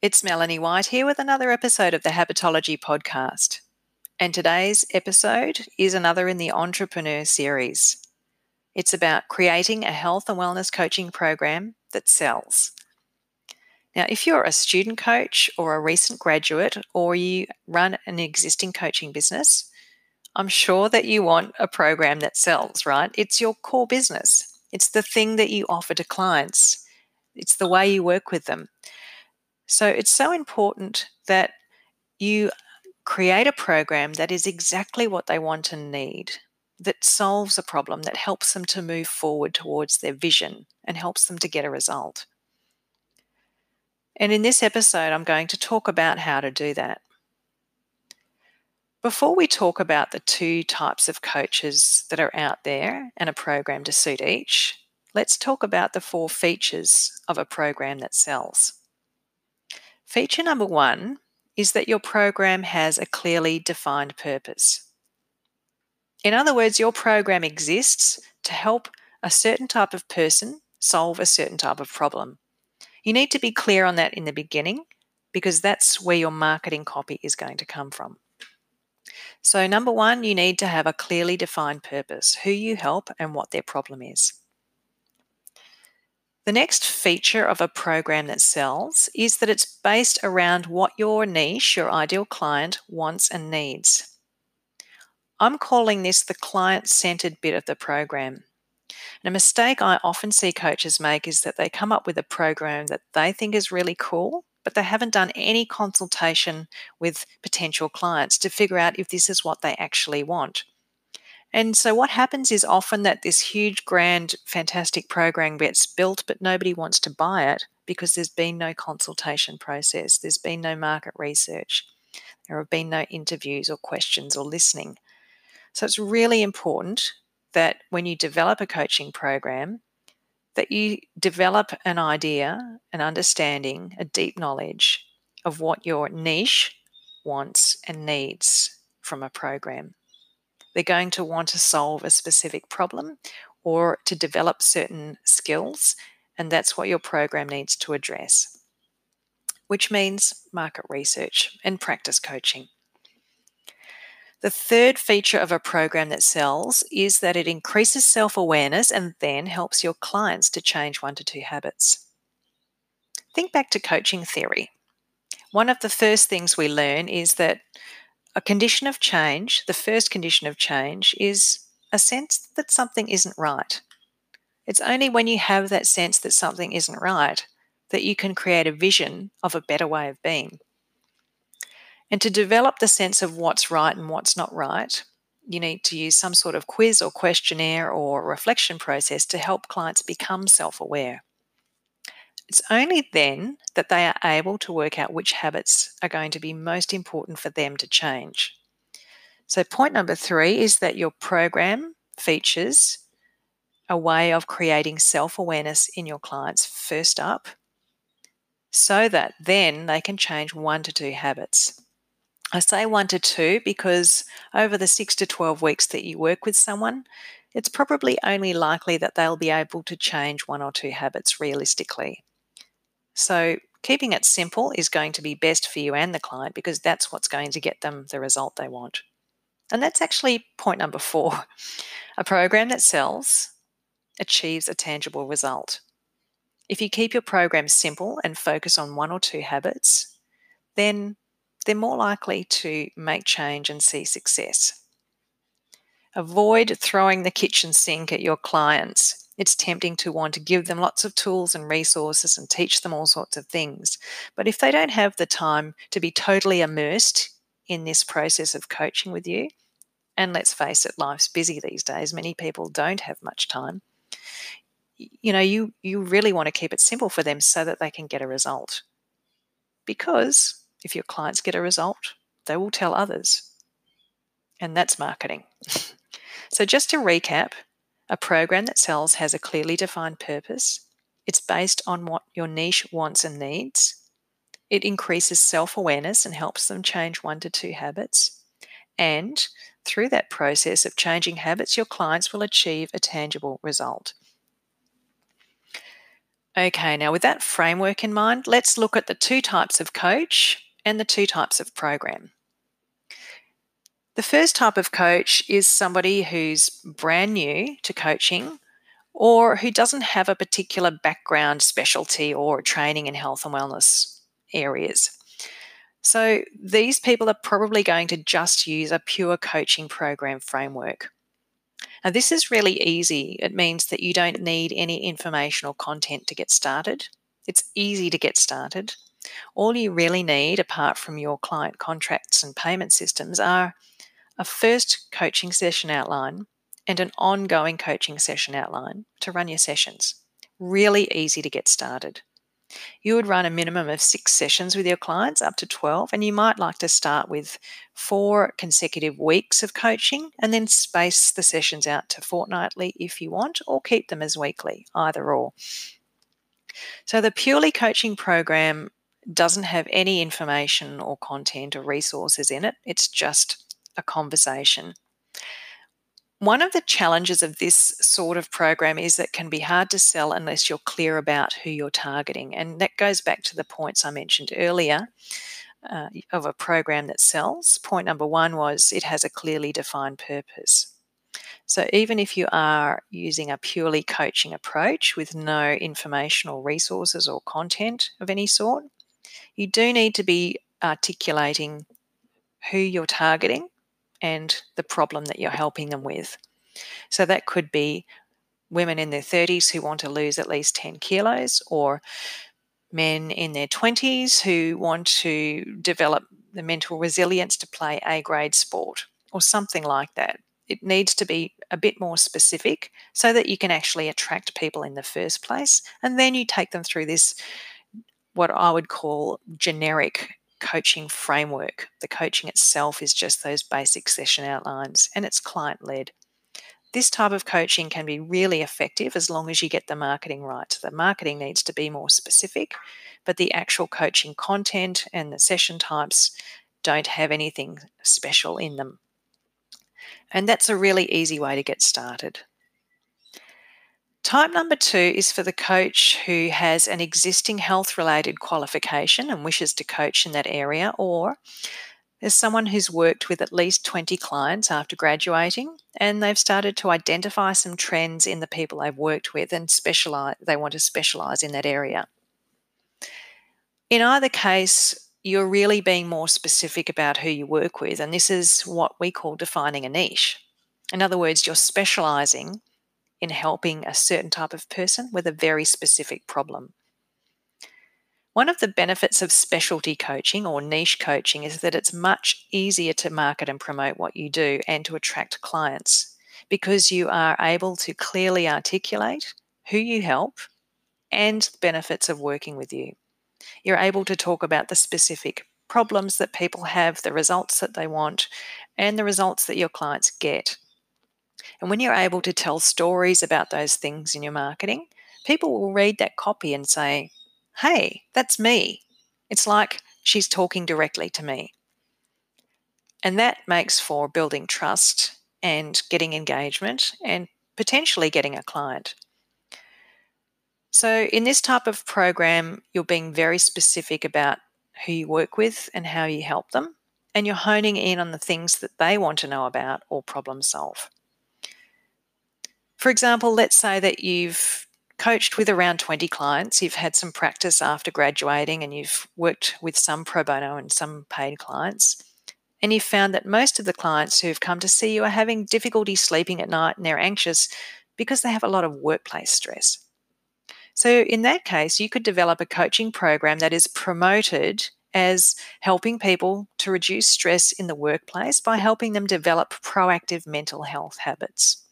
It's Melanie White here with another episode of the Habitology Podcast. And today's episode is another in the Entrepreneur series. It's about creating a health and wellness coaching program that sells. Now, if you're a student coach or a recent graduate or you run an existing coaching business, I'm sure that you want a program that sells, right? It's your core business. It's the thing that you offer to clients. It's the way you work with them. So it's so important that you create a program that is exactly what they want and need, that solves a problem, that helps them to move forward towards their vision and helps them to get a result. And in this episode, I'm going to talk about how to do that. Before we talk about the two types of coaches that are out there and a program to suit each, let's talk about the four features of a program that sells. Feature number one is that your program has a clearly defined purpose. In other words, your program exists to help a certain type of person solve a certain type of problem. You need to be clear on that in the beginning because that's where your marketing copy is going to come from. So, number one, you need to have a clearly defined purpose, who you help and what their problem is. The next feature of a program that sells is that it's based around what your niche, your ideal client, wants and needs. I'm calling this the client centered bit of the program. And a mistake I often see coaches make is that they come up with a program that they think is really cool, but they haven't done any consultation with potential clients to figure out if this is what they actually want. And so what happens is often that this huge, grand, fantastic program gets built, but nobody wants to buy it because there's been no consultation process, there's been no market research, there have been no interviews or questions or listening. So it's really important that when you develop a coaching program, that you develop an idea, an understanding, a deep knowledge of what your niche wants and needs from a program. They're going to want to solve a specific problem or to develop certain skills, and that's what your program needs to address, which means market research and practice coaching. The third feature of a program that sells is that it increases self awareness and then helps your clients to change one to two habits. Think back to coaching theory. One of the first things we learn is that a condition of change, the first condition of change, is a sense that something isn't right. It's only when you have that sense that something isn't right that you can create a vision of a better way of being. And to develop the sense of what's right and what's not right, you need to use some sort of quiz or questionnaire or reflection process to help clients become self aware. It's only then that they are able to work out which habits are going to be most important for them to change. So, point number three is that your program features a way of creating self awareness in your clients first up so that then they can change one to two habits. I say one to two because over the six to 12 weeks that you work with someone, it's probably only likely that they'll be able to change one or two habits realistically. So, keeping it simple is going to be best for you and the client because that's what's going to get them the result they want. And that's actually point number four. A program that sells achieves a tangible result. If you keep your program simple and focus on one or two habits, then they're more likely to make change and see success. Avoid throwing the kitchen sink at your clients it's tempting to want to give them lots of tools and resources and teach them all sorts of things. But if they don't have the time to be totally immersed in this process of coaching with you, and let's face it, life's busy these days, many people don't have much time. You know, you, you really want to keep it simple for them so that they can get a result. Because if your clients get a result, they will tell others. And that's marketing. so, just to recap, a program that sells has a clearly defined purpose. It's based on what your niche wants and needs. It increases self awareness and helps them change one to two habits. And through that process of changing habits, your clients will achieve a tangible result. Okay, now with that framework in mind, let's look at the two types of coach and the two types of program. The first type of coach is somebody who's brand new to coaching or who doesn't have a particular background, specialty, or training in health and wellness areas. So these people are probably going to just use a pure coaching program framework. Now, this is really easy. It means that you don't need any informational content to get started. It's easy to get started. All you really need, apart from your client contracts and payment systems, are a first coaching session outline and an ongoing coaching session outline to run your sessions. Really easy to get started. You would run a minimum of six sessions with your clients, up to 12, and you might like to start with four consecutive weeks of coaching and then space the sessions out to fortnightly if you want, or keep them as weekly, either or. So, the purely coaching program doesn't have any information or content or resources in it, it's just a conversation. One of the challenges of this sort of program is that it can be hard to sell unless you're clear about who you're targeting. And that goes back to the points I mentioned earlier uh, of a program that sells. Point number one was it has a clearly defined purpose. So even if you are using a purely coaching approach with no informational resources or content of any sort, you do need to be articulating who you're targeting and the problem that you're helping them with. So that could be women in their 30s who want to lose at least 10 kilos, or men in their 20s who want to develop the mental resilience to play A grade sport, or something like that. It needs to be a bit more specific so that you can actually attract people in the first place. And then you take them through this, what I would call generic coaching framework. The coaching itself is just those basic session outlines and it's client led. This type of coaching can be really effective as long as you get the marketing right. The marketing needs to be more specific, but the actual coaching content and the session types don't have anything special in them. And that's a really easy way to get started. Type number two is for the coach who has an existing health related qualification and wishes to coach in that area, or there's someone who's worked with at least 20 clients after graduating and they've started to identify some trends in the people they've worked with and specialize they want to specialize in that area. In either case, you're really being more specific about who you work with, and this is what we call defining a niche. In other words, you're specializing in helping a certain type of person with a very specific problem. One of the benefits of specialty coaching or niche coaching is that it's much easier to market and promote what you do and to attract clients because you are able to clearly articulate who you help and the benefits of working with you. You're able to talk about the specific problems that people have, the results that they want, and the results that your clients get. And when you're able to tell stories about those things in your marketing, people will read that copy and say, hey, that's me. It's like she's talking directly to me. And that makes for building trust and getting engagement and potentially getting a client. So, in this type of program, you're being very specific about who you work with and how you help them, and you're honing in on the things that they want to know about or problem solve. For example, let's say that you've coached with around 20 clients, you've had some practice after graduating, and you've worked with some pro bono and some paid clients. And you've found that most of the clients who've come to see you are having difficulty sleeping at night and they're anxious because they have a lot of workplace stress. So, in that case, you could develop a coaching program that is promoted as helping people to reduce stress in the workplace by helping them develop proactive mental health habits.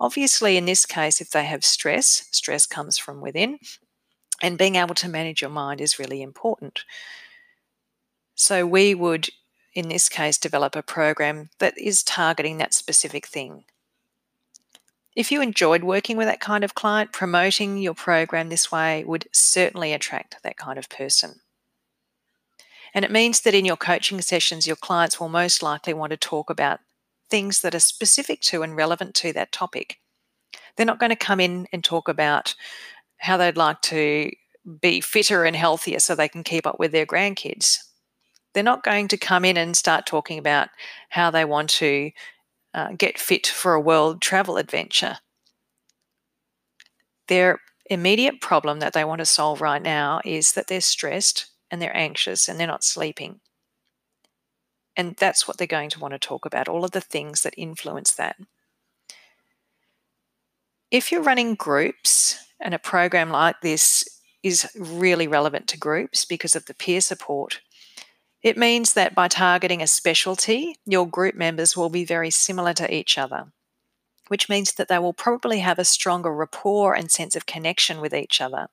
Obviously, in this case, if they have stress, stress comes from within, and being able to manage your mind is really important. So, we would, in this case, develop a program that is targeting that specific thing. If you enjoyed working with that kind of client, promoting your program this way would certainly attract that kind of person. And it means that in your coaching sessions, your clients will most likely want to talk about things that are specific to and relevant to that topic. They're not going to come in and talk about how they'd like to be fitter and healthier so they can keep up with their grandkids. They're not going to come in and start talking about how they want to uh, get fit for a world travel adventure. Their immediate problem that they want to solve right now is that they're stressed and they're anxious and they're not sleeping. And that's what they're going to want to talk about, all of the things that influence that. If you're running groups, and a program like this is really relevant to groups because of the peer support, it means that by targeting a specialty, your group members will be very similar to each other, which means that they will probably have a stronger rapport and sense of connection with each other.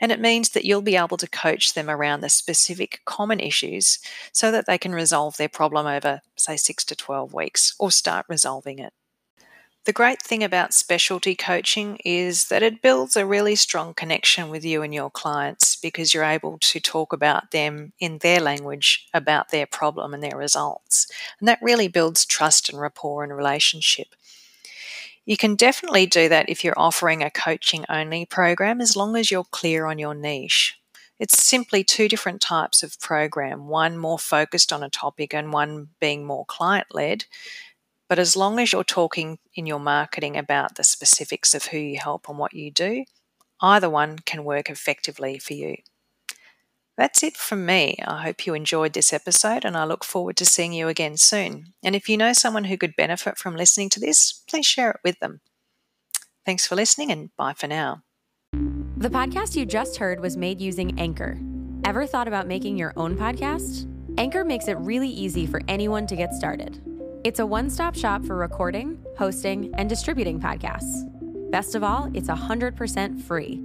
And it means that you'll be able to coach them around the specific common issues so that they can resolve their problem over, say, six to 12 weeks or start resolving it. The great thing about specialty coaching is that it builds a really strong connection with you and your clients because you're able to talk about them in their language about their problem and their results. And that really builds trust and rapport and relationship. You can definitely do that if you're offering a coaching only program as long as you're clear on your niche. It's simply two different types of program, one more focused on a topic and one being more client led. But as long as you're talking in your marketing about the specifics of who you help and what you do, either one can work effectively for you. That's it from me. I hope you enjoyed this episode and I look forward to seeing you again soon. And if you know someone who could benefit from listening to this, please share it with them. Thanks for listening and bye for now. The podcast you just heard was made using Anchor. Ever thought about making your own podcast? Anchor makes it really easy for anyone to get started. It's a one stop shop for recording, hosting, and distributing podcasts. Best of all, it's 100% free.